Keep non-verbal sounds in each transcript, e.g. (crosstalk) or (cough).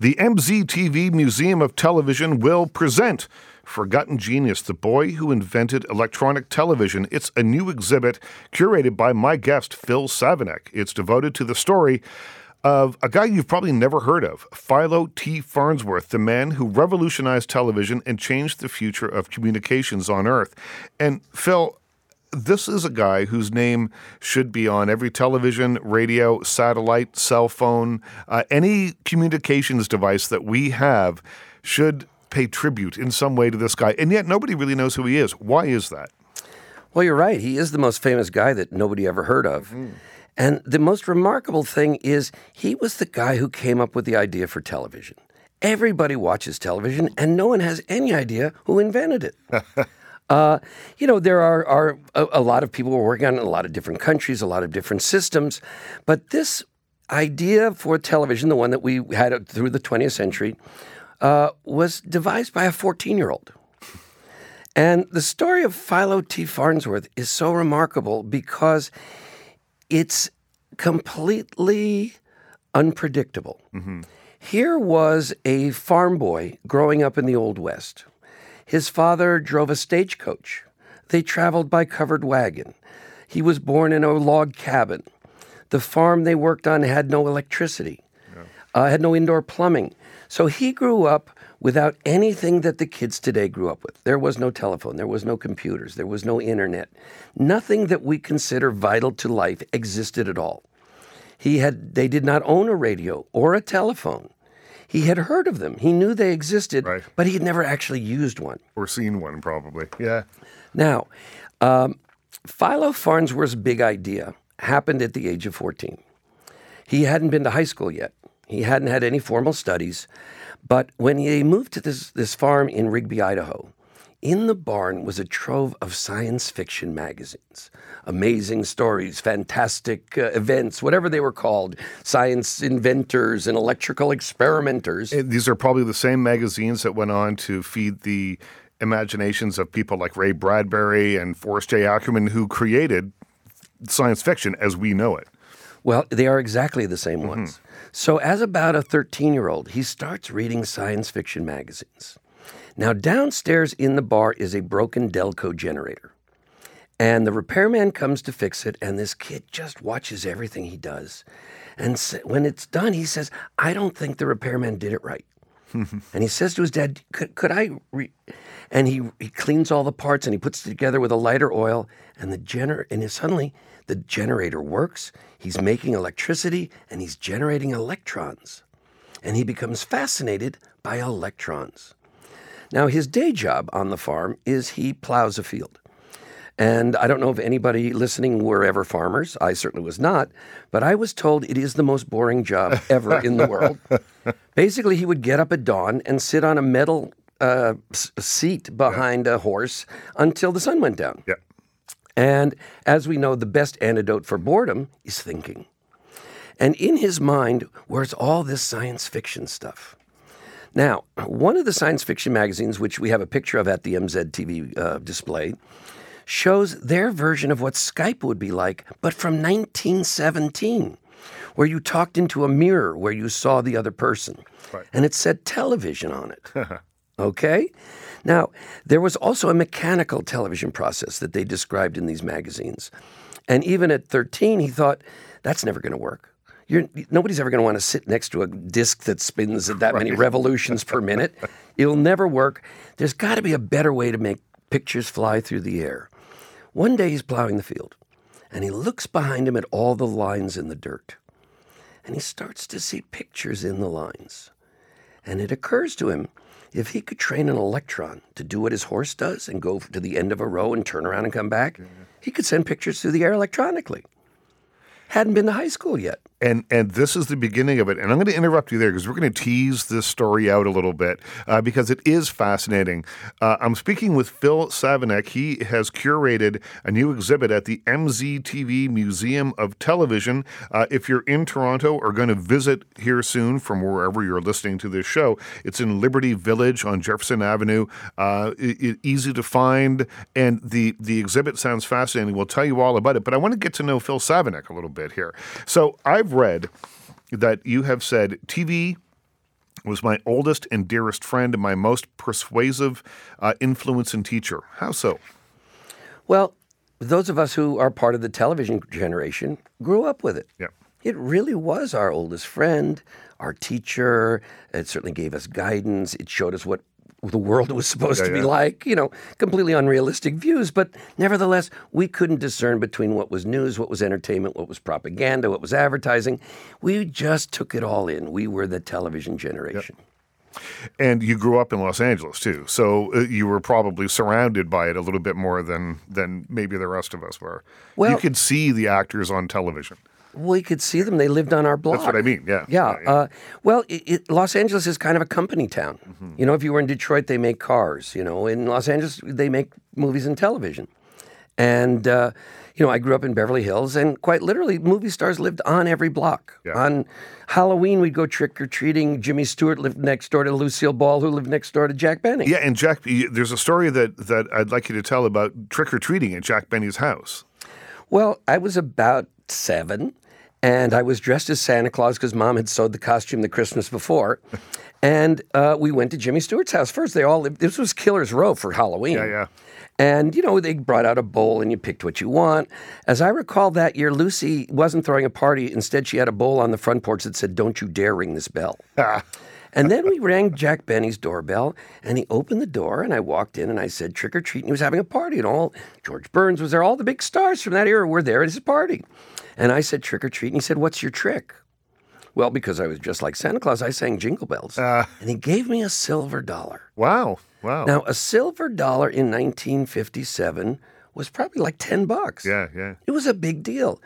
The MZTV Museum of Television will present Forgotten Genius, the boy who invented electronic television. It's a new exhibit curated by my guest, Phil Savenick. It's devoted to the story of a guy you've probably never heard of, Philo T. Farnsworth, the man who revolutionized television and changed the future of communications on Earth. And Phil, this is a guy whose name should be on every television, radio, satellite, cell phone, uh, any communications device that we have should pay tribute in some way to this guy. And yet nobody really knows who he is. Why is that? Well, you're right. He is the most famous guy that nobody ever heard of. Mm-hmm. And the most remarkable thing is he was the guy who came up with the idea for television. Everybody watches television, and no one has any idea who invented it. (laughs) uh, you know, there are, are a, a, lot of people working on it in a lot of different countries, a lot of different systems, but this idea for television, the one that we had through the 20th century, uh, was devised by a 14 year old. And the story of Philo T. Farnsworth is so remarkable because it's completely unpredictable. Mm-hmm. Here was a farm boy growing up in the Old West. His father drove a stagecoach. They traveled by covered wagon. He was born in a log cabin. The farm they worked on had no electricity, yeah. uh, had no indoor plumbing. So he grew up without anything that the kids today grew up with. There was no telephone, there was no computers, there was no internet. Nothing that we consider vital to life existed at all. He had they did not own a radio or a telephone. He had heard of them. He knew they existed, right. but he had never actually used one or seen one probably. Yeah. Now, um, Philo Farnsworth's big idea happened at the age of 14. He hadn't been to high school yet. He hadn't had any formal studies. But when he moved to this, this farm in Rigby, Idaho, in the barn was a trove of science fiction magazines. Amazing stories, fantastic uh, events, whatever they were called, science inventors and electrical experimenters. And these are probably the same magazines that went on to feed the imaginations of people like Ray Bradbury and Forrest J. Ackerman, who created science fiction as we know it. Well, they are exactly the same mm-hmm. ones. So, as about a 13 year old, he starts reading science fiction magazines. Now, downstairs in the bar is a broken Delco generator. And the repairman comes to fix it, and this kid just watches everything he does. And when it's done, he says, I don't think the repairman did it right. (laughs) and he says to his dad, Could, could I? Re-? And he, he cleans all the parts and he puts it together with a lighter oil, and the gener- and suddenly the generator works. He's making electricity and he's generating electrons. And he becomes fascinated by electrons. Now, his day job on the farm is he plows a field. And I don't know if anybody listening were ever farmers. I certainly was not. But I was told it is the most boring job ever in the world. (laughs) Basically, he would get up at dawn and sit on a metal uh, seat behind a horse until the sun went down. Yeah. And as we know, the best antidote for boredom is thinking. And in his mind was all this science fiction stuff. Now, one of the science fiction magazines, which we have a picture of at the MZTV uh, display, shows their version of what Skype would be like, but from 1917, where you talked into a mirror where you saw the other person. Right. And it said television on it. (laughs) okay? Now, there was also a mechanical television process that they described in these magazines. And even at 13, he thought, that's never going to work. You're, nobody's ever going to want to sit next to a disc that spins at that right. many revolutions per minute. (laughs) It'll never work. There's got to be a better way to make pictures fly through the air. One day he's plowing the field, and he looks behind him at all the lines in the dirt. And he starts to see pictures in the lines. And it occurs to him if he could train an electron to do what his horse does and go to the end of a row and turn around and come back, he could send pictures through the air electronically. Hadn't been to high school yet and and this is the beginning of it. And I'm going to interrupt you there because we're going to tease this story out a little bit uh, because it is fascinating. Uh, I'm speaking with Phil Savenick. He has curated a new exhibit at the MZTV Museum of Television. Uh, if you're in Toronto or going to visit here soon from wherever you're listening to this show, it's in Liberty Village on Jefferson Avenue. Uh, it, it, easy to find, and the the exhibit sounds fascinating. We'll tell you all about it. But I want to get to know Phil Savenick a little bit here. So I've read that you have said TV was my oldest and dearest friend and my most persuasive uh, influence and teacher. How so? Well, those of us who are part of the television generation grew up with it. Yeah. It really was our oldest friend, our teacher. It certainly gave us guidance. It showed us what the world was supposed Yeah, to be yeah. like, you know, completely unrealistic views. But nevertheless, we couldn't discern between what was news, what was entertainment, what was propaganda, what was advertising. We just took it all in. We were the television generation. And you grew up in Los Angeles too, so uh, you were probably surrounded by it a little bit more than than maybe the rest of us were. you could see the actors on television. We could see them. They lived on our block. That's what I mean. Yeah. Yeah. Uh, well, it, it, Los Angeles is kind of a company town. Mm-hmm. You know, if you were in Detroit, they make cars. You know, in Los Angeles, they make movies and television. And, uh, you know, I grew up in Beverly Hills, and quite literally, movie stars lived on every block. Yeah. On Halloween, we'd go trick or treating. Jimmy Stewart lived next door to Lucille Ball, who lived next door to Jack Benny. yeah, and Jack, there's a story that that I'd like you to tell about trick or treating at Jack Benny's house. Well, I was about seven, and I was dressed as Santa Claus because mom had sewed the costume the Christmas before. (laughs) And uh, we went to Jimmy Stewart's house first. They all lived, this was Killer's Row for Halloween. Yeah, yeah. And, you know, they brought out a bowl and you picked what you want. As I recall that year, Lucy wasn't throwing a party. Instead, she had a bowl on the front porch that said, Don't you dare ring this bell. (laughs) And then we rang Jack Benny's doorbell, and he opened the door, and I walked in, and I said, "Trick or treat!" And he was having a party, and all George Burns was there. All the big stars from that era were there at his party. And I said, "Trick or treat!" And he said, "What's your trick?" Well, because I was just like Santa Claus, I sang Jingle Bells, uh. and he gave me a silver dollar. Wow, wow. Now, a silver dollar in 1957 was probably like ten bucks. yeah, yeah. It was a big deal.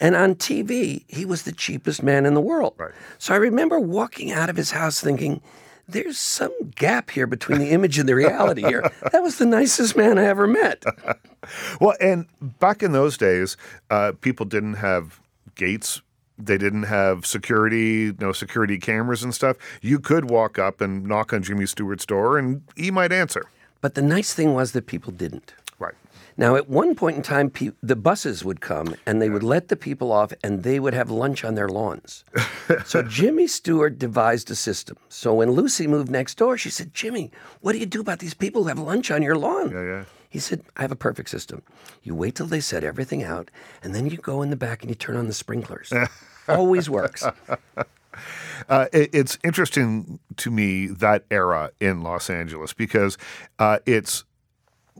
And on TV, he was the cheapest man in the world. Right. So I remember walking out of his house thinking, there's some gap here between the image and the reality here. That was the nicest man I ever met. (laughs) Well, and back in those days, uh, people didn't have gates. They didn't have security, no security cameras and stuff. You could walk up and knock on Jimmy Stewart's door, and he might answer. But the nice thing was that people didn't. Now, at one point in time, pe- the buses would come and they would let the people off and they would have lunch on their lawns. (laughs) so Jimmy Stewart devised a system. So when Lucy moved next door, she said, Jimmy, what do you do about these people who have lunch on your lawn? Yeah, yeah. He said, I have a perfect system. You wait till they set everything out, and then you go in the back and you turn on the sprinklers. (laughs) Always works. (laughs) Uh, it, it's interesting to me that era in Los Angeles because uh, it's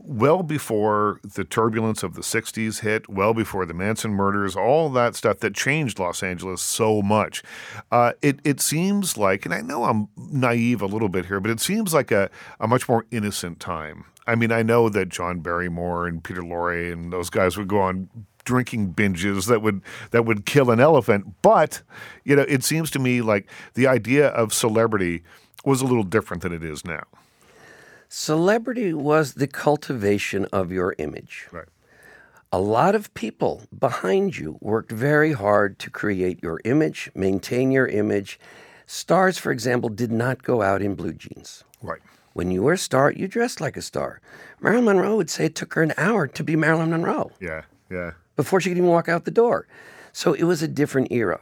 well before the turbulence of the 60s hit, well before the Manson murders, all that stuff that changed Los Angeles so much. Uh, it, it seems like, and I know I'm naive a little bit here, but it seems like a, a much more innocent time. I mean, I know that John Barrymore and Peter Lorre and those guys would go on drinking binges that would that would kill an elephant, but you know, it seems to me like the idea of celebrity was a little different than it is now. Celebrity was the cultivation of your image. Right. A lot of people behind you worked very hard to create your image, maintain your image. Stars, for example, did not go out in blue jeans. Right. When you were a star, you dressed like a star. Marilyn Monroe would say it took her an hour to be Marilyn Monroe Yeah. Yeah. before she could even walk out the door. So it was a different era.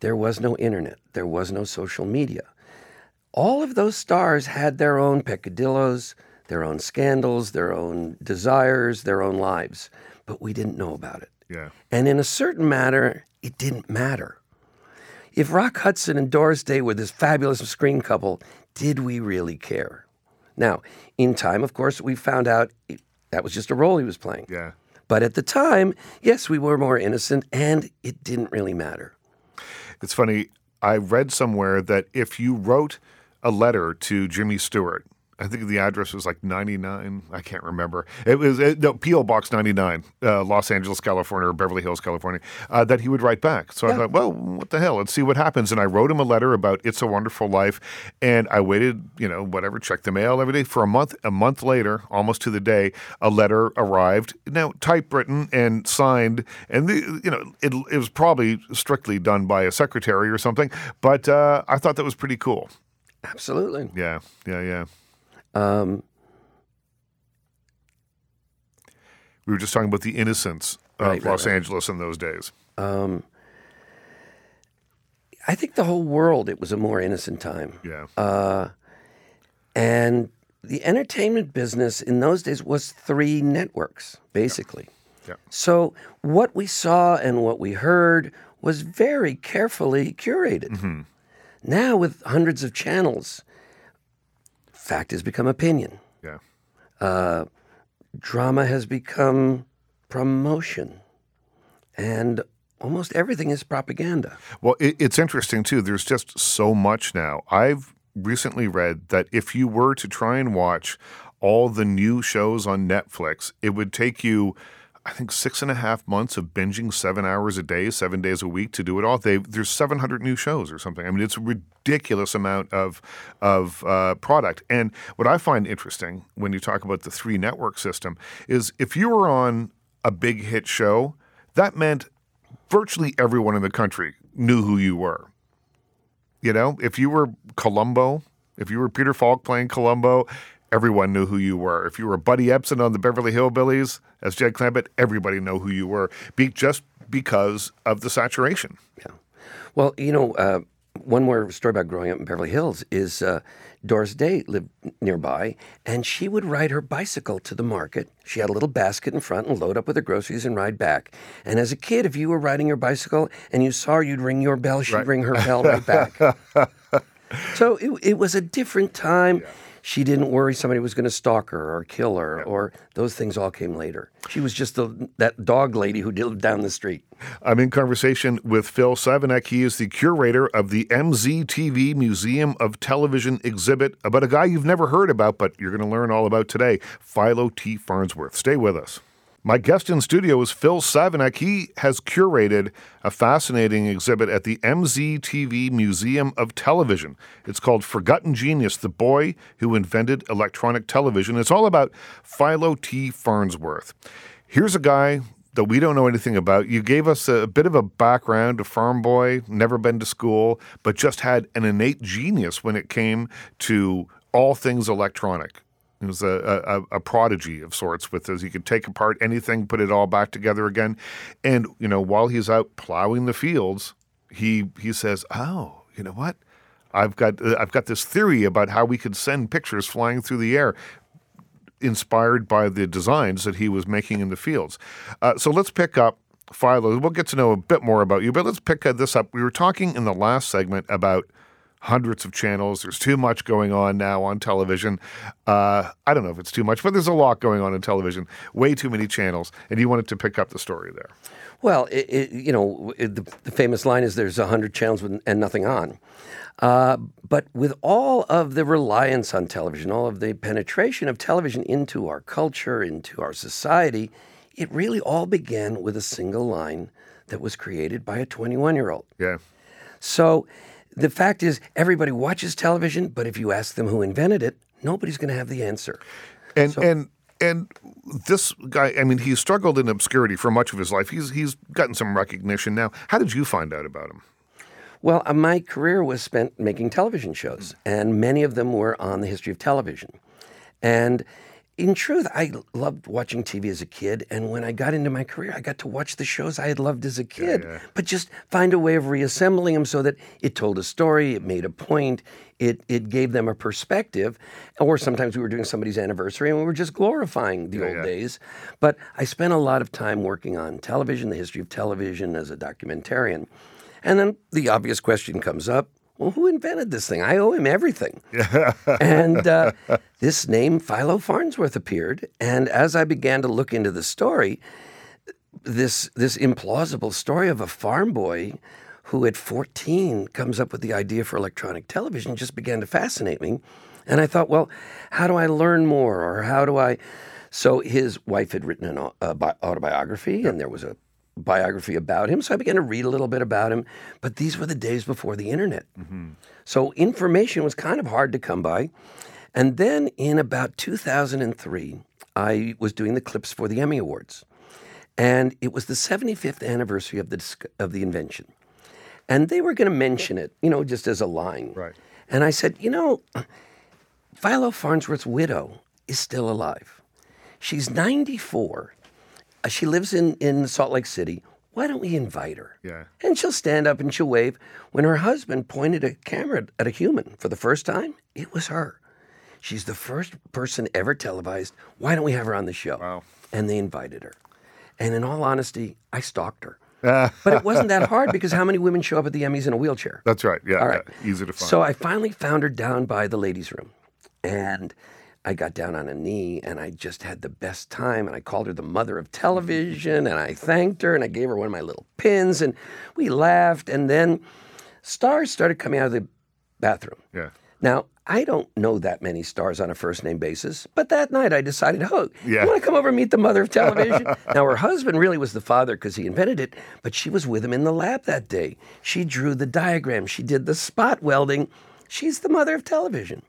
There was no internet, there was no social media. All of those stars had their own peccadillos, their own scandals, their own desires, their own lives, but we didn't know about it. Yeah. And in a certain matter, it didn't matter. If Rock Hudson and Doris Day were this fabulous screen couple, did we really care? Now, in time, of course, we found out it- that was just a role he was playing. Yeah. But at the time, yes, we were more innocent and it didn't really matter. It's funny. I read somewhere that if you wrote a letter to Jimmy Stewart, I think the address was like 99. I can't remember. It was it, no, P.O. Box 99, uh, Los Angeles, California, or Beverly Hills, California, uh, that he would write back. So I thought, well, what the hell? Let's see what happens. And I wrote him a letter about It's a Wonderful Life. And I waited, you know, whatever, checked the mail every day for a month. A month later, almost to the day, a letter arrived. Now, typewritten and signed. And, the, you know, it, it was probably strictly done by a secretary or something. But uh, I thought that was pretty cool. Absolutely. Yeah, yeah, yeah. Um, We were just talking about the innocence of Right, right, Los right. Angeles in those days. um, I think the whole world, it was a more innocent time. Yeah. And the entertainment business in those days was three networks, basically. Yeah. So what we saw and what we heard was very carefully curated. Now, with hundreds of channels, fact has become opinion. yeah. Uh, drama has become promotion. And almost everything is propaganda. Well, it, it's interesting too. There's just so much now. I've recently read that if you were to try and watch all the new shows on Netflix, it would take you, I think, six and a half months of binging seven hours a day, seven days a week to do it all. They there's 700 new shows or something. I mean, it's a ridiculous amount of of uh, product. And what I find interesting when you talk about the three network system is if you were on a big hit show, that meant virtually everyone in the country knew who you were. You know, if you were Columbo, if you were Peter Falk playing Columbo, everyone knew who you were. If you were Buddy Ebsen on the Beverly Hillbillies as Jed Clampett, everybody knew who you were, be, just because of the saturation. Yeah. Well, you know, uh, one more story about growing up in Beverly Hills is uh, Doris Day lived nearby, and she would ride her bicycle to the market. She had a little basket in front and load up with her groceries and ride back. And as a kid, if you were riding your bicycle and you saw her, you'd ring your bell, she'd ring her (laughs) bell right back. (laughs) so it, it was a different time. She didn't worry somebody was going to stalk her or kill her, or those things all came later. She was just the, that dog lady who lived down the street. I'm in conversation with Phil Savenick. He is the curator of the MZTV Museum of Television exhibit about a guy you've never heard about, but you're going to learn all about today Philo T. Farnsworth. Stay with us. My guest in studio is Phil Savenick. He has curated a fascinating exhibit at the MZTV Museum of Television. It's called Forgotten Genius The Boy Who Invented Electronic Television. It's all about Philo T. Farnsworth. Here's a guy that we don't know anything about. You gave us a bit of a background, a farm boy, never been to school, but just had an innate genius when it came to all things electronic. He was a, a, a prodigy of sorts with this. He could take apart anything, put it all back together again. And, you know, while he's out plowing the fields, he he says, Oh, you know what? I've got uh, I've got this theory about how we could send pictures flying through the air inspired by the designs that he was making in the fields. Uh, so let's pick up Philo. We'll get to know a bit more about you, but let's pick this up. We were talking in the last segment about hundreds of channels. There's too much going on now on television. Uh, I don't know if it's too much, but there's a lot going on in television. Way too many channels, and you wanted to pick up the story there. Well, it, it, you know, it, the, the famous line is there's 100 channels with, and nothing on. Uh, but with all of the reliance on television, all of the penetration of television into our culture, into our society, it really all began with a single line that was created by a 21 year old. Yeah. So the fact is, everybody watches television, but if you ask them who invented it, nobody's going to have the answer. And and and this guy, I mean, he struggled in obscurity for much of his life. He's he's gotten some recognition now. How did you find out about him? Well, uh, my career was spent making television shows, and many of them were on the history of television. And in truth, I loved watching TV as a kid, and when I got into my career, I got to watch the shows I had loved as a kid, yeah. but just find a way of reassembling them so that it told a story, it made a point, it it gave them a perspective, or sometimes we were doing somebody's anniversary and we were just glorifying the old yeah. days. But I spent a lot of time working on television, the history of television as a documentarian. And then the obvious question comes up well, who invented this thing? I owe him everything. (laughs) and uh, this name, Philo Farnsworth, appeared. And as I began to look into the story, this, this implausible story of a farm boy who at 14 comes up with the idea for electronic television just began to fascinate me. And I thought, well, how do I learn more? Or how do I. So his wife had written an uh, bi- autobiography, and there was a biography about him. So I began to read a little bit about him. But these were the days before the internet. Mm-hmm. So information was kind of hard to come by. And then in about 2003, I was doing the clips for the Emmy Awards. And it was the 75th anniversary of the, of the invention. And they were going to mention it, you know, just as a line. Right. And I said, you know, Philo Farnsworth's widow is still alive. She's 94. Uh, She lives in, in Salt Lake City. why don't we invite her? Yeah. And she'll stand up and she'll wave. When her husband pointed a camera at a human for the first time, it was her. She's the first person ever televised. Why don't we have her on the show? Wow. And they invited her. And in all honesty, I stalked her. (laughs) but it wasn't that hard because how many women show up at the Emmys in a wheelchair? That's right. Yeah. All right. yeah, Easy to find. So I finally found her down by the ladies' room. And I got down on a knee and I just had the best time. And I called her the mother of mm-hmm. television and I thanked her and I gave her one of my little pins and we laughed. And then stars started coming out of the bathroom. yeah. Now, I don't know that many stars on a first name basis, but that night I decided, oh, Yeah. you want to come over and meet the mother of (laughs) television? now, her husband really was the father because he invented it, but she was with him in the lab that day. She drew the diagram, she did the spot welding. She's the mother of television.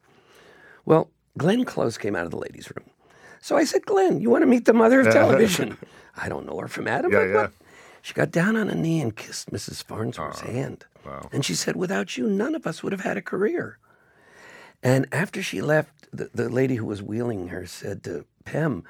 Well, Glenn Close came out of the ladies' room. So I said, Glenn, you want to meet the mother of (laughs) television? I don't know her from Adam. Yeah, but yeah. She got down on a knee and kissed Mrs. Farnsworth's hand. wow. And she said, without you, none of us would have had a career. And after she left, the, the lady who was wheeling her said to Pem,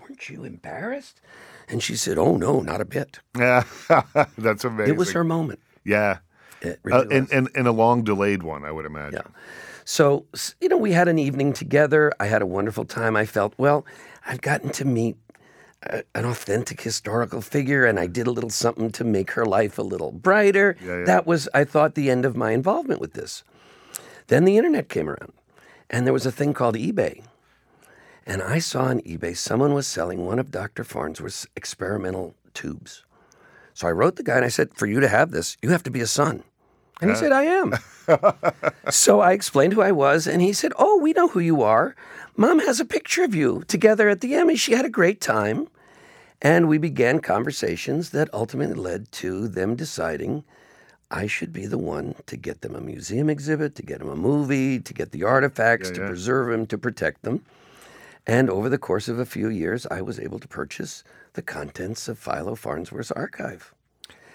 Weren't you embarrassed? And she said, Oh, no, not a bit. Yeah. (laughs) That's amazing. It was her moment. Yeah. It Uh, and, and, and a long delayed one, I would imagine. Yeah. So, you know, we had an evening together. I had a wonderful time. I felt, well, I've gotten to meet a, an authentic historical figure, and I did a little something to make her life a little brighter. Yeah, yeah. That was, I thought, the end of my involvement with this. Then the internet came around, and there was a thing called eBay. And I saw on eBay someone was selling one of Dr. Farnsworth's experimental tubes. So I wrote the guy and I said, For you to have this, you have to be a son. And he uh. said, I am. (laughs) so I explained who I was, and he said, Oh, we know who you are. Mom has a picture of you together at the Emmy. She had a great time. And we began conversations that ultimately led to them deciding I should be the one to get them a museum exhibit, to get them a movie, to get the artifacts, to yeah. preserve them, to protect them. And over the course of a few years, I was able to purchase the contents of Philo Farnsworth's archive.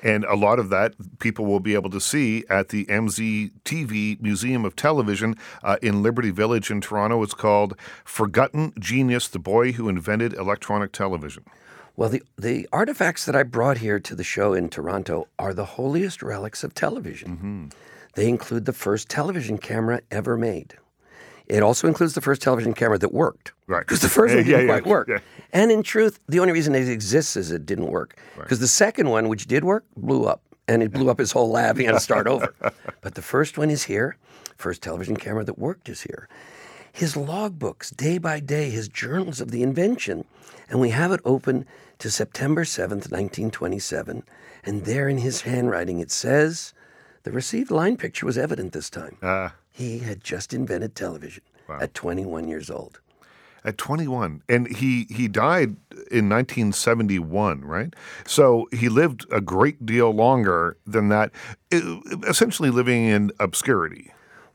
And a lot of that people will be able to see at the MZTV Museum of Television uh, in Liberty Village in Toronto. It's called Forgotten Genius The Boy Who Invented Electronic Television. Well, the, the artifacts that I brought here to the show in Toronto are the holiest relics of television. They include the first television camera ever made. It also includes the first television camera that worked. Right. Because the first (laughs) Yeah, one didn't yeah, yeah, quite work. yeah. And in truth, the only reason it exists is it didn't work. Because the second one, which did work, blew up. And it blew up his whole lab. He had to start (laughs) over. But the first one is here. First television camera that worked is here. His logbooks, day by day, his journals of the invention. And we have it open to September 7th, 1927. And there in his handwriting it says, the received line picture was evident this time. Uh, He had just invented television at 21 years old. at 21 and he he died in 1971 right so he lived a great deal longer than that essentially living in obscurity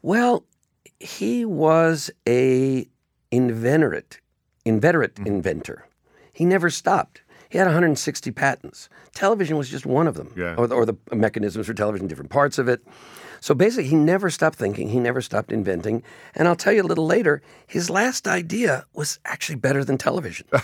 Well, he was a inveterate, inveterate mm-hmm. inventor. He never stopped. He had 160 patents. Television was just one of them, Yeah. or, the, or the mechanisms for television, different parts of it. So basically, he never stopped thinking. He never stopped inventing. And I'll tell you a little later, his last idea was actually better than television. (laughs)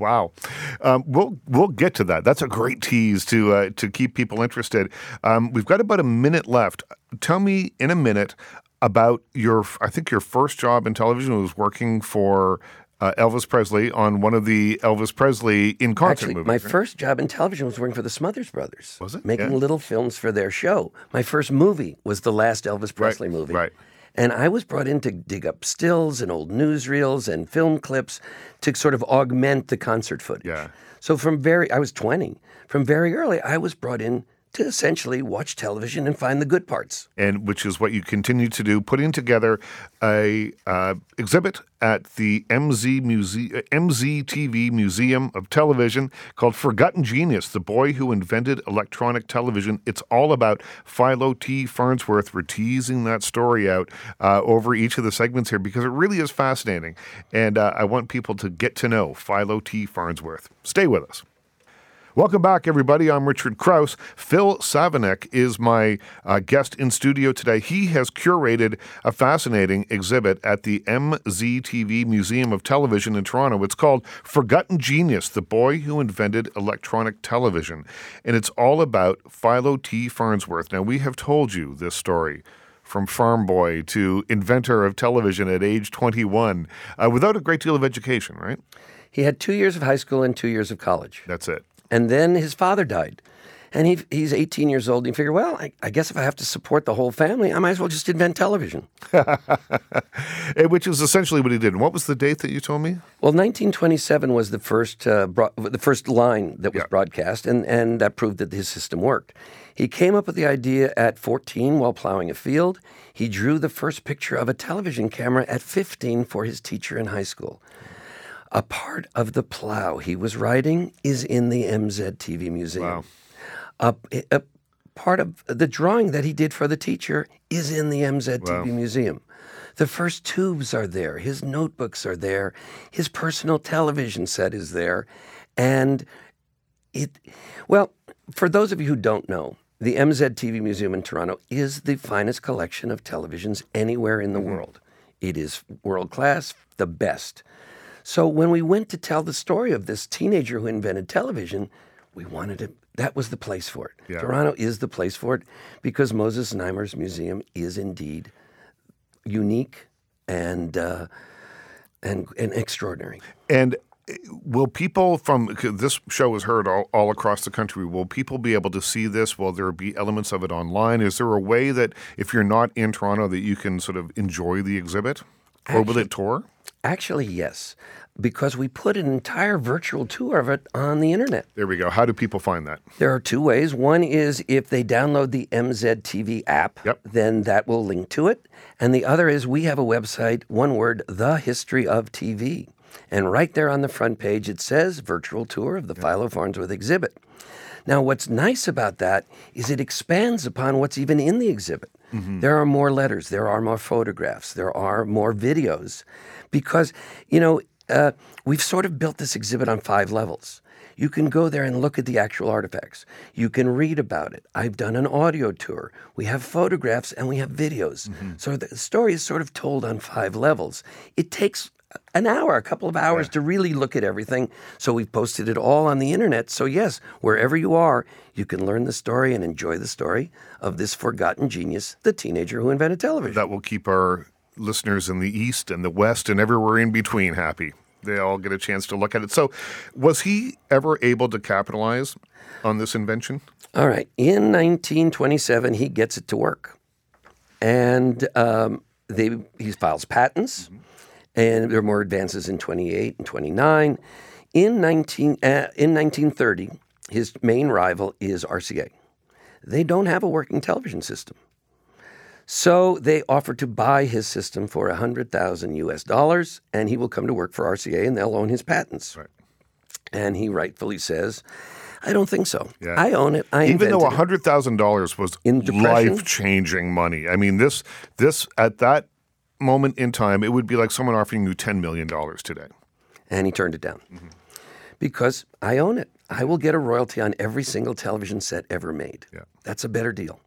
Wow, um, we'll we'll get to that. That's a great tease to uh, to keep people interested. Um, we've got about a minute left. Tell me in a minute about your. I think your first job in television was working for uh, Elvis Presley on one of the Elvis Presley in concert Actually, movies. my right? first job in television was working for the Smothers Brothers. Was it? Making Yeah. little films for their show. My first movie was the last Elvis Presley movie. right. And I was brought in to dig up stills and old newsreels and film clips to sort of augment the concert footage. Yeah. So from very, I was 20. From very early, I was brought in to essentially watch television and find the good parts. and which is what you continue to do, putting together a uh, exhibit at the MZ Muse- uh, MZTV Museum of Television called "Forgotten Genius: The Boy Who Invented Electronic Television." It's all about Philo T. Farnsworth. We're teasing that story out uh, over each of the segments here because it really is fascinating, and uh, I want people to get to know Philo T. Farnsworth. Stay with us. Welcome back, everybody. I'm Richard Crouse. Phil Savenick is my uh, guest in studio today. He has curated a fascinating exhibit at the MZTV Museum of Television in Toronto. It's called Forgotten Genius The Boy Who Invented Electronic Television. And it's all about Philo T. Farnsworth. Now, we have told you this story from farm boy to inventor of television at age 21 uh, without a great deal of education, right? He had two years of high school and two years of college. That's it. And then his father died. And he, he's 18 years old. And he figured, well, I, I, guess if I have to support the whole family, I might as well just invent television. (laughs) Which is essentially what he did. And what was the date that you told me? Well, 1927 was the first, uh, bro- the first line that was yeah. broadcast, and, and that proved that his system worked. He came up with the idea at 14 while plowing a field. He drew the first picture of a television camera at 15 for his teacher in high school. A part of the plow he was riding is in the MZTV Museum. Wow. A, a, part of the drawing that he did for the teacher is in the MZTV wow. Museum. The first tubes are there. His notebooks are there. His personal television set is there. And it, well, for those of you who don't know, the MZTV Museum in Toronto is the finest collection of televisions anywhere in the mm-hmm. world. It is world class, the best. So when we went to tell the story of this teenager who invented television, we wanted to. That was the place for it. Yeah. Toronto is the place for it because Moses Znaimer's museum is indeed unique and uh, and and extraordinary. And eh, will people from this show is heard all, all across the country will people be able to see this will there be elements of it online is there a way that if you're not in toronto that you can sort of enjoy the exhibit or will it tour Actually, yes, because we put an entire virtual tour of it on the internet. There we go. How do people find that? There are two ways. One is if they download the MZTV app, yep. then that will link to it. And the other is we have a website, one word, The History of TV. And right there on the front page, it says Virtual Tour of the yep. Philo Farnsworth exhibit. Now, what's nice about that is it expands upon what's even in the exhibit. Mm-hmm. There are more letters, there are more photographs, there are more videos because, you know, uh, we've sort of built this exhibit on five levels. You can go there and look at the actual artifacts. You can read about it. I've done an audio tour. We have photographs and we have videos. Mm-hmm. So the story is sort of told on five levels. It takes an hour, a couple of hours yeah. to really look at everything. So we've posted it all on the internet. So, yes, wherever you are, you can learn the story and enjoy the story of this forgotten genius, the teenager who invented television. That will keep our listeners in the East and the West and everywhere in between happy. They all get a chance to look at it. So, was he ever able to capitalize on this invention? All right. In 1927, he gets it to work. And um, they, he files patents, mm-hmm. And there are more advances in 28 and 29. In, 19, uh, in 1930, his main rival is RCA. They don't have a working television system. So they offer to buy his system for 100,000 US dollars, and he will come to work for RCA and they'll own his patents. Right. And he rightfully says, I don't think so. Yeah. I own it. I even though hundred thousand dollars was life changing money. I mean, this this at that moment in time, it would be like someone offering you ten million dollars today. And he turned it down mm-hmm. because I own it. I will get a royalty on every single television set ever made. Yeah. That's a better deal.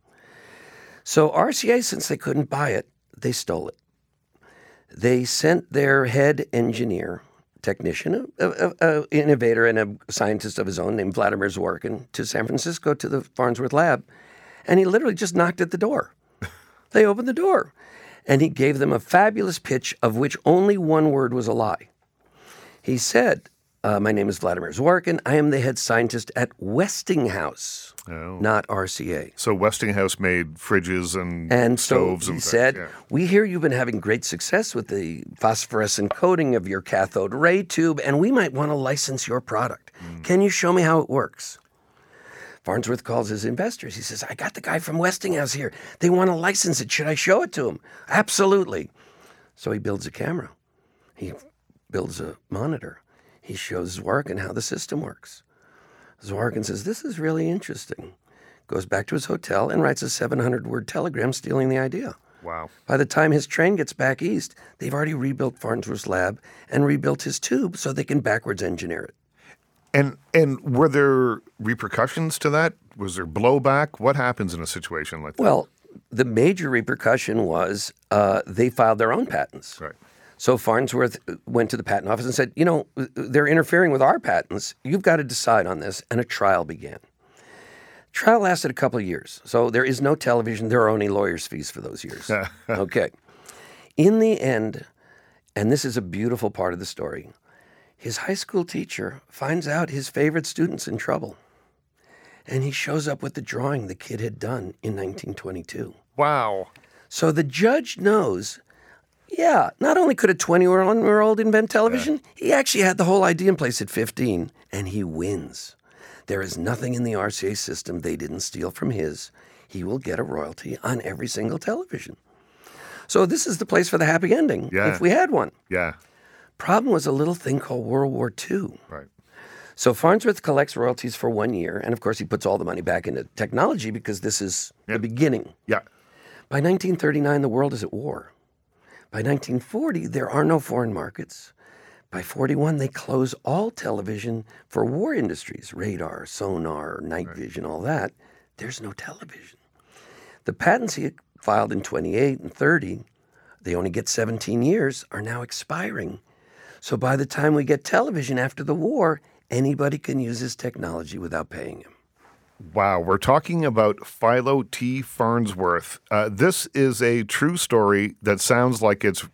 So RCA, since they couldn't buy it, they stole it. They sent their head engineer, technician, an innovator, and a scientist of his own named Vladimir Zworykin to San Francisco to the Farnsworth lab, and he literally just knocked at the door. (laughs) they opened the door, and he gave them a fabulous pitch of which only one word was a lie. He said, uh, my name is Vladimir Zworykin. I am the head scientist at Westinghouse, oh. not RCA. So Westinghouse made fridges and, and stoves so he said, yeah. "We hear you've been having great success with the phosphorescent coating of your cathode ray tube, and we might want to license your product. Mm. Can you show me how it works?" Farnsworth calls his investors. He says, "I got the guy from Westinghouse here. They want to license it. Should I show it to him?" Absolutely. So he builds a camera. He builds a monitor he shows Zworykin how the system works. Zworykin says, This is really interesting. Goes back to his hotel and writes a 700 word telegram stealing the idea. Wow. By the time his train gets back east, they've already rebuilt Farnsworth's lab and rebuilt his tube so they can backwards engineer it. And and were there repercussions to that? Was there blowback? What happens in a situation like that? Well, the major repercussion was uh, they filed their own patents. Right. So Farnsworth went to the patent office and said, you know, they're interfering with our patents. You've got to decide on this. And a trial began. Trial lasted a couple of years. So there is no television. There are only lawyers' fees for those years. (laughs) okay. In the end, and this is a beautiful part of the story, his high school teacher finds out his favorite student's in trouble. And he shows up with the drawing the kid had done in 1922. Wow. So the judge knows, yeah, not only could a 20 year old invent television, yeah. he actually had the whole idea in place at 15, and he wins. There is nothing in the RCA system they didn't steal from his. He will get a royalty on every single television. So this is the place for the happy ending, yeah. if we had one. Yeah. Problem was a little thing called World War II. Right. So Farnsworth collects royalties for one year, and of course he puts all the money back into technology because this is yep. the beginning. Yeah. By 1939, the world is at war. By 1940, there are no foreign markets. By 41, they close all television for war industries, radar, sonar, night right. vision, all that. There's no television. The patents he filed in 28 and 30, they only get 17 years, are now expiring. So by the time we get television after the war, anybody can use his technology without paying him. Wow, we're talking about Philo T. Farnsworth. Uh, this is a true story that sounds like it's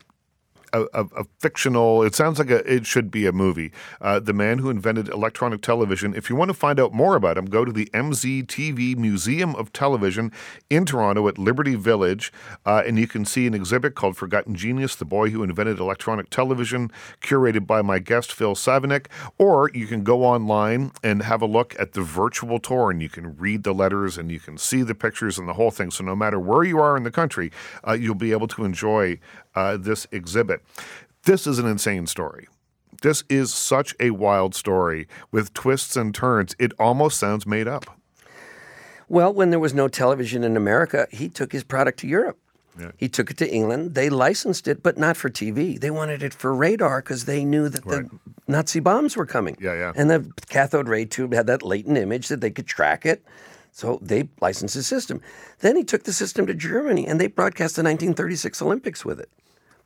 a, a, a, fictional. It sounds like a, it should be a movie. Uh, the man who invented electronic television. If you want to find out more about him, go to the MZTV Museum of Television in Toronto at Liberty Village, uh, and you can see an exhibit called "Forgotten Genius: The Boy Who Invented Electronic Television," curated by my guest Phil Savenick. Or you can go online and have a look at the virtual tour, and you can read the letters and you can see the pictures and the whole thing. So no matter where you are in the country, uh, you'll be able to enjoy uh, this exhibit. This is an insane story. This is such a wild story with twists and turns. It almost sounds made up. Well, when there was no television in America, he took his product to Europe. Yeah. He took it to England. They licensed it, but not for TV. They wanted it for radar because they knew that right. the Nazi bombs were coming. Yeah, yeah. And the cathode ray tube had that latent image that they could track it. So they licensed the system. Then he took the system to Germany and they broadcast the 1936 Olympics with it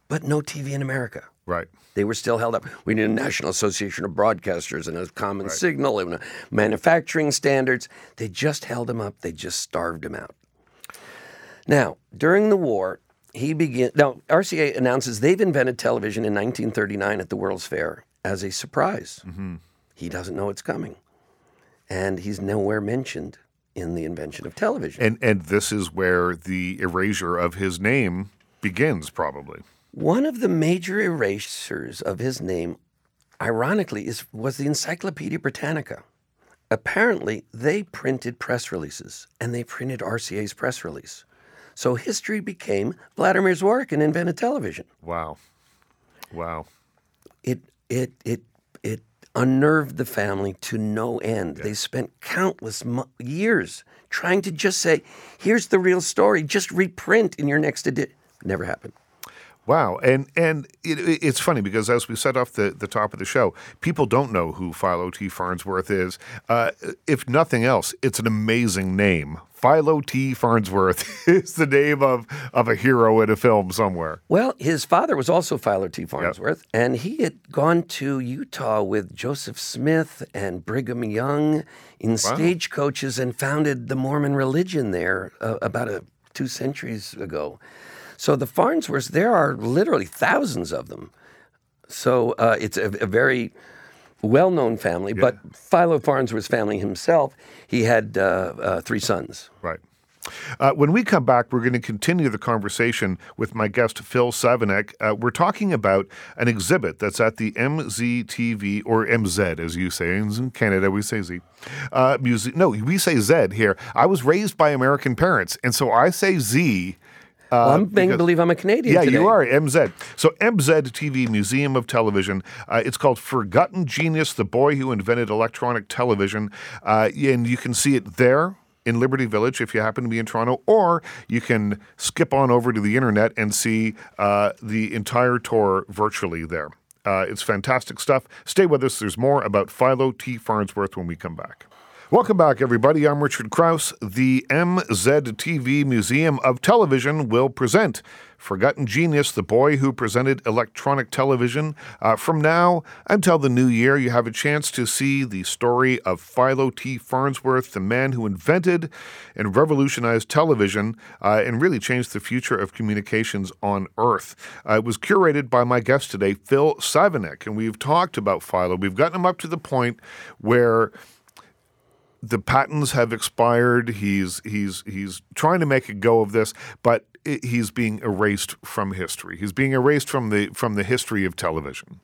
but no TV in America. Right. They were still held up. We need a National Association of Broadcasters and a common right. signal and manufacturing standards. They just held him up. They just starved him out. Now, during the war, he began. Now, RCA announces they've invented television in 1939 at the World's Fair as a surprise. Mm-hmm. He doesn't know it's coming, and he's nowhere mentioned in the invention of television. And and this is where the erasure of his name begins, probably. One of the major erasers of his name, ironically, is, was the Encyclopedia Britannica. Apparently, they printed press releases, and they printed RCA's press release. So history became Vladimir Zworykin invented television. Wow. Wow. It it it it unnerved the family to no end. Yeah. They spent countless mo- years trying to just say, "Here's the real story. Just reprint in your next edition." Never happened. Wow, and and it, it's funny because as we set off the, the top of the show, people don't know who Philo T. Farnsworth is. Uh, if nothing else, it's an amazing name. Philo T. Farnsworth (laughs) is the name of, of a hero in a film somewhere. Well, his father was also Philo T. Farnsworth, yep. and he had gone to Utah with Joseph Smith and Brigham Young in wow. stagecoaches and founded the Mormon religion there uh, about a, two centuries ago. So the Farnsworths, there are literally thousands of them. So uh, it's a, a, very well-known family. Yeah. But Philo Farnsworth's family himself, he had uh, uh, three sons. Right. Uh, when we come back, we're going to continue the conversation with my guest, Phil Savenick. Uh, we're talking about an exhibit that's at the MZTV, or MZ, as you say. In Canada, we say Z. Uh, muse- no, we say Z here. I was raised by American parents, and so I say Z well, I'm being because, believe I'm a Canadian. Yeah, today. you are MZ. So MZ TV Museum of Television. Uh, it's called Forgotten Genius: The Boy Who Invented Electronic Television, uh, and you can see it there in Liberty Village if you happen to be in Toronto, or you can skip on over to the internet and see uh, the entire tour virtually there. Uh, it's fantastic stuff. Stay with us. There's more about Philo T. Farnsworth when we come back. Welcome back, everybody. I'm Richard Crouse. The MZTV Museum of Television will present Forgotten Genius, the boy who presented electronic television. Uh, from now until the new year, you have a chance to see the story of Philo T. Farnsworth, the man who invented and revolutionized television uh, and really changed the future of communications on Earth. Uh, it was curated by my guest today, Phil Savenick, and we've talked about Philo. We've gotten him up to the point where the patents have expired. He's he's he's trying to make a go of this, but he's being erased from history. He's being erased from the from the history of television.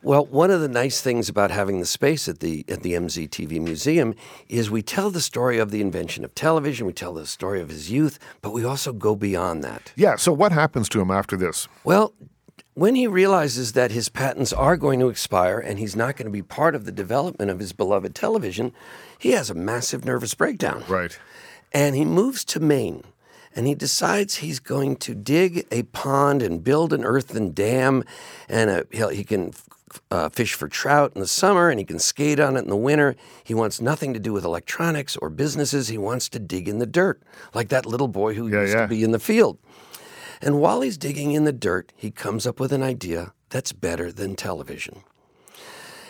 Well, one of the nice things about having the space at the at the MZTV Museum is we tell the story of the invention of television, we tell the story of his youth, but we also go beyond that. Yeah, so what happens to him after this? Well, when he realizes that his patents are going to expire and he's not going to be part of the development of his beloved television, he has a massive nervous breakdown. Right. And he moves to Maine and he decides he's going to dig a pond and build an earthen dam and a, he can uh, fish for trout in the summer and he can skate on it in the winter. He wants nothing to do with electronics or businesses. He wants to dig in the dirt, like that little boy who Yeah, used yeah. to be in the field. And while he's digging in the dirt, he comes up with an idea that's better than television.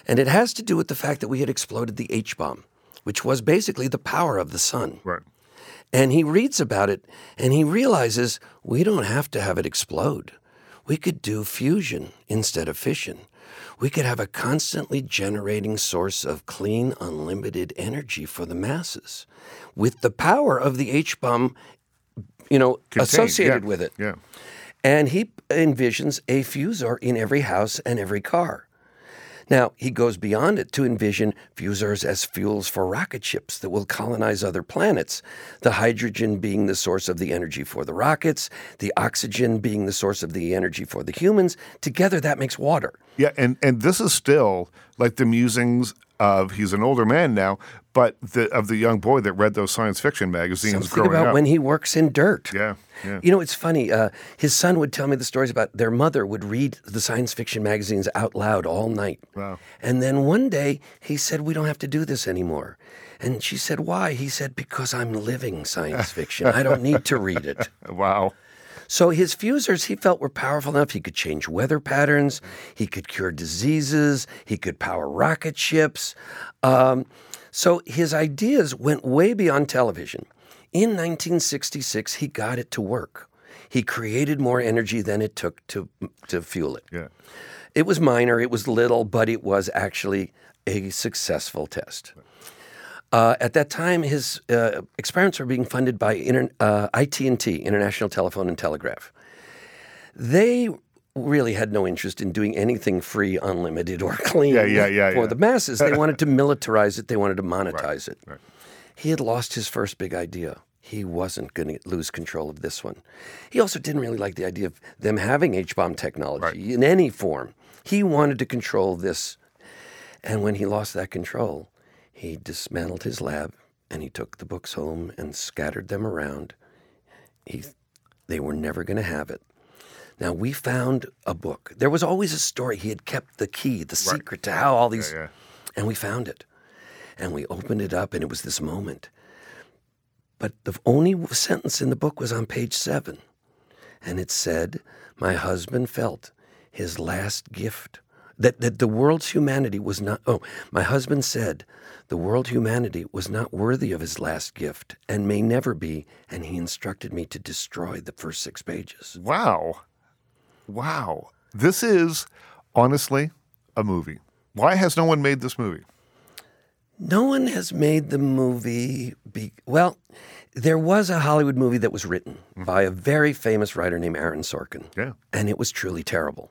And it has to do with the fact that we had exploded the H bomb, which was basically the power of the sun. Right. And he reads about it and he realizes we don't have to have it explode. We could do fusion instead of fission. We could have a constantly generating source of clean, unlimited energy for the masses with the power of the H bomb, you know, Contained, associated yeah, with it. Yeah. And he envisions a fusor in every house and every car. Now, he goes beyond it to envision fusors as fuels for rocket ships that will colonize other planets, the hydrogen being the source of the energy for the rockets, the oxygen being the source of the energy for the humans. Together, that makes water. Yeah, and and this is still like the musings of he's an older man now, but the of the young boy that read those science fiction magazines So think growing about up. when he works in dirt. yeah, yeah. You know, it's funny. Uh, his son would tell me the stories about their mother would read the science fiction magazines out loud all night. Wow. And then one day he said, We don't have to do this anymore. And she said, Why? He said, Because I'm living science fiction. I don't need to read it. (laughs) Wow. So his fusors, he felt, were powerful enough. He could change weather patterns. He could cure diseases. He could power rocket ships. Um, so his ideas went way beyond television. In 1966, he got it to work. He created more energy than it took to, to fuel it. Yeah. It was minor, it was little, but it was actually a successful test. Uh, at that time, his uh, experiments were being funded by inter- uh, IT&T, International Telephone and Telegraph. They really had no interest in doing anything free, unlimited, or (laughs) clean Yeah, yeah, yeah, for the masses. They wanted to (laughs) militarize it. They wanted to monetize it. right. He had lost his first big idea. He wasn't going to lose control of this one. He also didn't really like the idea of them having H bomb technology in any form. He wanted to control this. And when he lost that control, he dismantled his lab and he took the books home and scattered them around. He, they were never going to have it. Now, we found a book. There was always a story. He had kept the key, the secret to how all these. yeah. And we found it. And we opened it up, and it was this moment. But the only sentence in the book was on page seven. And it said, My husband felt his last gift. That, that the world's humanity was not, oh, my husband said, the world humanity was not worthy of his last gift and may never be, and he instructed me to destroy the first six pages. Wow. Wow. This is honestly a movie. Why has no one made this movie? No one has made the movie. Be, well, there was a Hollywood movie that was written mm-hmm. by a very famous writer named Aaron Sorkin. Yeah. And it was truly terrible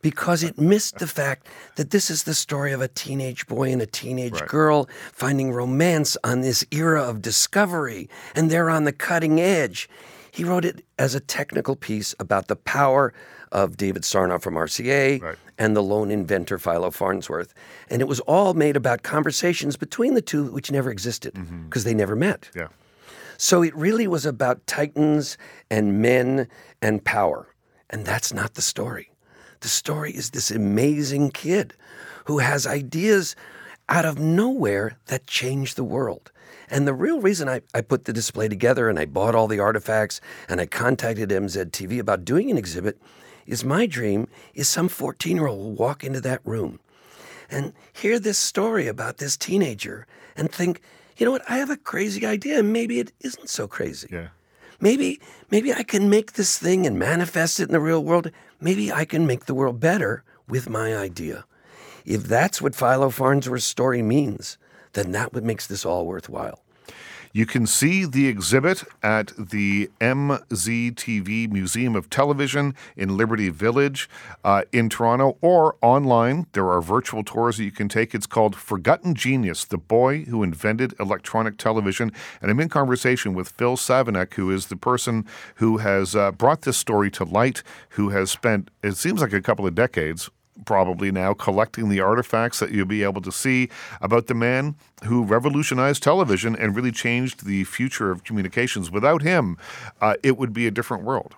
because it missed the fact that this is the story of a teenage boy and a teenage Right. girl finding romance on this era of discovery, and they're on the cutting edge. He wrote it as a technical piece about the power of David Sarnoff from RCA Right. and the lone inventor Philo Farnsworth. And it was all made about conversations between the two, which never existed mm-hmm. because they never met. Yeah. So it really was about titans and men and power. And that's not the story. The story is this amazing kid who has ideas out of nowhere that change the world. And the real reason I, I put the display together and I bought all the artifacts and I contacted MZTV about doing an exhibit is my dream is some 14 year old will walk into that room and hear this story about this teenager and think, you know what, I have a crazy idea and maybe it isn't so crazy. Yeah. Maybe maybe I can make this thing and manifest it in the real world. Maybe I can make the world better with my idea. If that's what Philo Farnsworth's story means, then that what makes this all worthwhile. You can see the exhibit at the MZTV Museum of Television in Liberty Village uh, in Toronto or online. There are virtual tours that you can take. It's called Forgotten Genius The Boy Who Invented Electronic Television. And I'm in conversation with Phil Savenick, who is the person who has uh, brought this story to light, who has spent, it seems like a couple of decades, probably now collecting the artifacts that you'll be able to see about the man who revolutionized television and really changed the future of communications. Without him, uh, it would be a different world.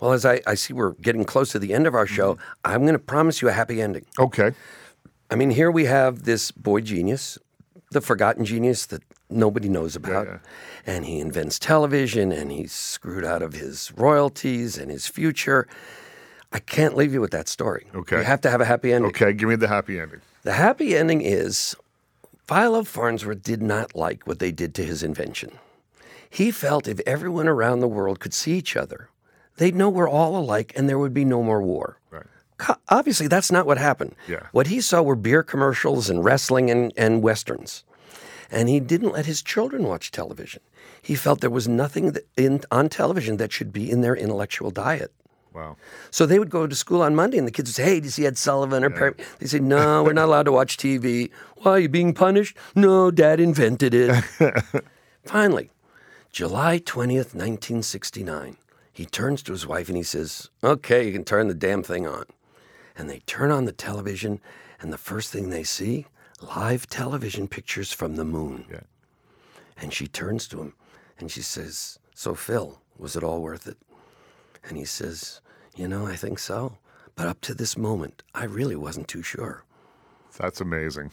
Well, as I, I see we're getting close to the end of our show, Mm-hmm. I'm going to promise you a happy ending. Okay. I mean, here we have this boy genius, the forgotten genius that nobody knows about. yeah. And he invents television and he's screwed out of his royalties and his future. I can't leave you with that story. Okay. You have to have a happy ending. Okay. Give me the happy ending. The happy ending is Philo Farnsworth did not like what they did to his invention. He felt if everyone around the world could see each other, they'd know we're all alike and there would be no more war. Right. Obviously, that's not what happened. Yeah. What he saw were beer commercials and wrestling and, and westerns. And he didn't let his children watch television. He felt there was nothing that in, on television that should be in their intellectual diet. Wow. So they would go to school on Monday, and the kids would say, "Hey, do you see Ed Sullivan or Perry?" They say, "No, we're not allowed to watch TV. (laughs) Why are you being punished?" No, Dad invented it. (laughs) Finally, July twentieth, nineteen sixty-nine, he turns to his wife and he says, "Okay, you can turn the damn thing on." And they turn on the television, and the first thing they see, live television pictures from the moon. Yeah. And she turns to him, and she says, "So Phil, was it all worth it?" And he says, You know, I think so. But up to this moment, I really wasn't too sure. That's amazing.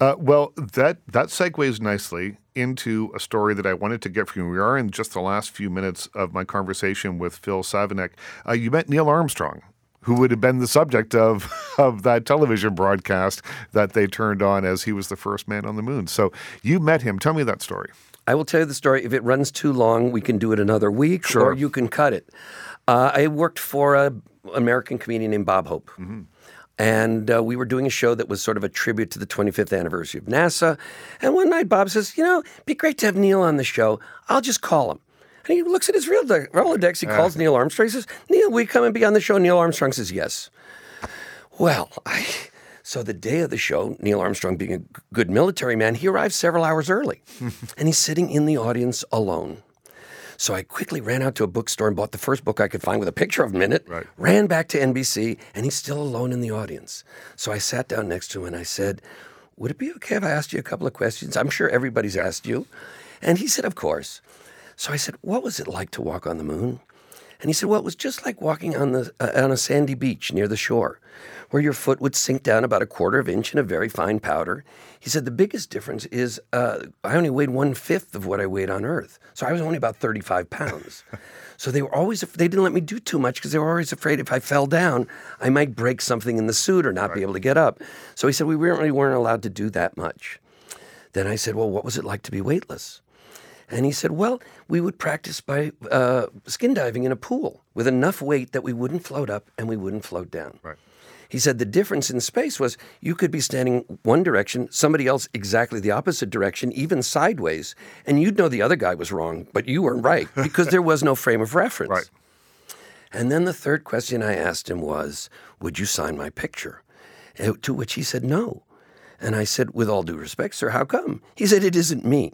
Uh, well, that that segues nicely into a story that I wanted to get from you. We are in just the last few minutes of my conversation with Phil Savenick. Uh, you met Neil Armstrong, who would have been the subject of (laughs) of that television broadcast that they turned on as he was the first man on the moon. So you met him. Tell me that story. I will tell you the story. If it runs too long, we can do it another week, Sure. or you can cut it. Uh, I worked for an American comedian named Bob Hope. And uh, we were doing a show that was sort of a tribute to the 25th anniversary of NASA. And one night, Bob says, You know, it'd be great to have Neil on the show. I'll just call him. And he looks at his real de- Rolodex. He calls Neil Armstrong. He says, Neil, will you come and be on the show? Neil Armstrong says, Yes. Well, I, so the day of the show, Neil Armstrong, being a good military man, he arrives several hours early, (laughs) and he's sitting in the audience alone. So I quickly ran out to a bookstore and bought the first book I could find with a picture of him in it. Right. Ran back to NBC, and he's still alone in the audience. So I sat down next to him and I said, "Would it be okay if I asked you a couple of questions? I'm sure everybody's asked you." And he said, "Of course." So I said, "What was it like to walk on the moon?" And he said, "Well, it was just like walking on the uh, on a sandy beach near the shore, where your foot would sink down about a quarter of an inch in a very fine powder." He said, "The biggest difference is uh, I only weighed one fifth of what I weighed on Earth, so I was only about thirty five pounds." (laughs) So they were always they didn't let me do too much because they were always afraid if I fell down, I might break something in the suit or not be able to get up. So he said we really weren't allowed to do that much. Then I said, "Well, what was it like to be weightless?" And he said, Well, we would practice by uh, skin diving in a pool with enough weight that we wouldn't float up and we wouldn't float down. Right. He said the difference in space was you could be standing one direction, somebody else exactly the opposite direction, even sideways, and you'd know the other guy was wrong, but you weren't right (laughs) because there was no frame of reference. Right. And then the third question I asked him was, Would you sign my picture? Uh, To which he said, No. And I said, With all due respect, sir, how come? He said, It isn't me.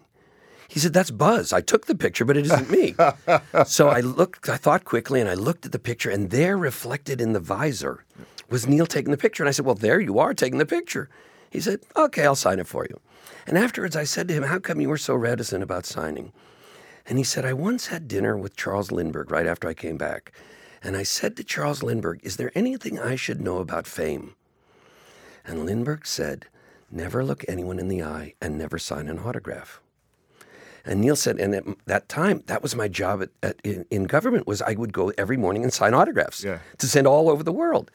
He said, That's Buzz. I took the picture, but it isn't me. (laughs) so I looked, I thought quickly, and I looked at the picture, and there reflected in the visor was Neil taking the picture. And I said, Well, there you are taking the picture. He said, Okay, I'll sign it for you. And afterwards, I said to him, How come you were so reticent about signing? And he said, I once had dinner with Charles Lindbergh right after I came back. And I said to Charles Lindbergh, Is there anything I should know about fame? And Lindbergh said, Never look anyone in the eye and never sign an autograph. And Neil said, and at that time, that was my job at, at, in, in, government was I would go every morning and sign autographs yeah. to send all over the world.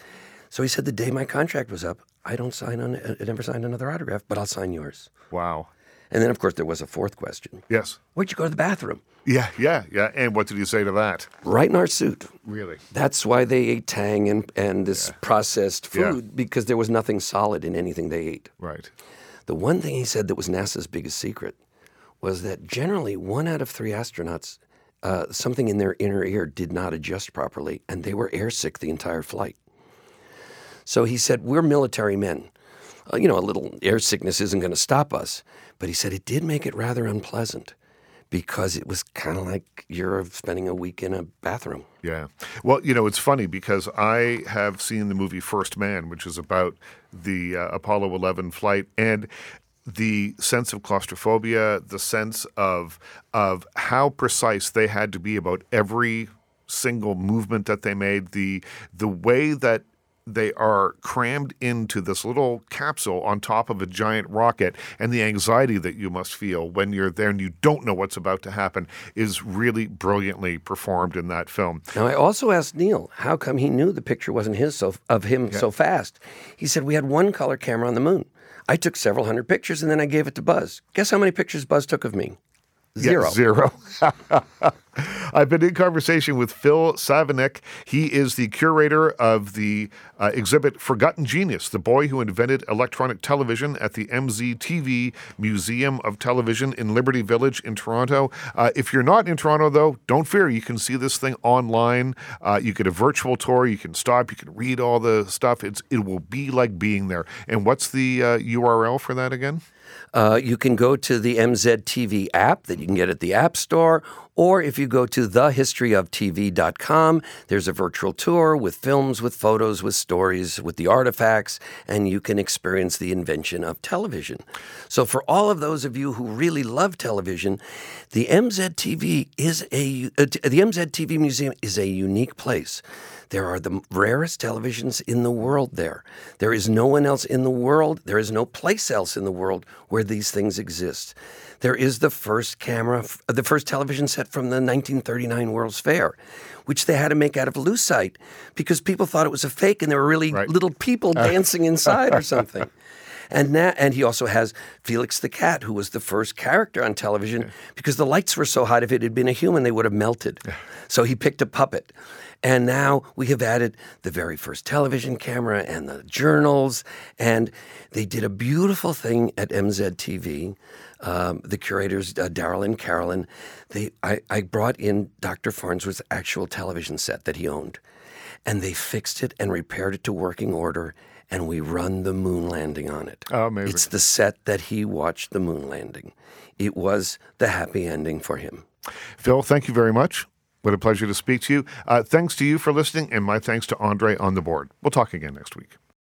So he said, the day my contract was up, I don't sign on, I never signed another autograph, but I'll sign yours. Wow. And then, of course, there was a fourth question. Yes. Where'd you go to the bathroom? Yeah, yeah, yeah. And what did you say to that? Right in our suit. Really? That's why they ate tang and, and this yeah. processed food yeah. because there was nothing solid in anything they ate. Right. The one thing he said that was NASA's biggest secret was that generally one out of three astronauts, uh, something in their inner ear did not adjust properly, and they were airsick the entire flight. So he said, We're military men. Uh, you know, a little air sickness isn't going to stop us. But he said it did make it rather unpleasant because it was kind of like you're spending a week in a bathroom. Yeah. Well, you know, it's funny because I have seen the movie First Man, which is about the uh, Apollo 11 flight. And the sense of claustrophobia, the sense of of how precise they had to be about every single movement that they made, the the way that they are crammed into this little capsule on top of a giant rocket, and the anxiety that you must feel when you're there and you don't know what's about to happen is really brilliantly performed in that film. Now, I also asked Neil how come he knew the picture wasn't his so, of him yeah. so fast. He said we had one color camera on the moon. I took several hundred pictures and then I gave it to Buzz. Guess how many pictures Buzz took of me? Zero. Yeah, zero. (laughs) I've been in conversation with Phil Savenick. He is the curator of the uh, exhibit Forgotten Genius, the boy who invented electronic television at the MZTV Museum of Television in Liberty Village in Toronto. Uh, if you're not in Toronto, though, don't fear. You can see this thing online. Uh, you get a virtual tour. You can stop. You can read all the stuff. It's It will be like being there. And what's the URL uh, for that again? Uh, you can go to the MZTV app that you can get at the App Store, or if you go to thehistoryoftv.com, there's a virtual tour with films, with photos, with stories, with the artifacts, and you can experience the invention of television. So, for all of those of you who really love television, the MZTV is a uh, the MZTV Museum is a unique place. There are the rarest televisions in the world there. There is no one else in the world, there is no place else in the world where these things exist. There is the first camera, uh, the first television set from the 1939 World's Fair, which they had to make out of lucite because people thought it was a fake and there were really right. little people (laughs) uh. dancing inside or something. And now, and he also has Felix the cat, who was the first character on television because the lights were so hot. If it had been a human, they would have melted. So he picked a puppet. And now we have added the very first television camera and the journals. And they did a beautiful thing at MZTV. Um, the curators, uh, Daryl and Carolyn, they, I, I brought in Dr. Farnsworth's actual television set that he owned. And they fixed it and repaired it to working order and we run the moon landing on it. Oh, amazing. It's the set that he watched the moon landing. It was the happy ending for him. Phil, thank you very much. What a pleasure to speak to you. Uh, thanks to you for listening, and my thanks to Andre on the board. We'll talk again next week.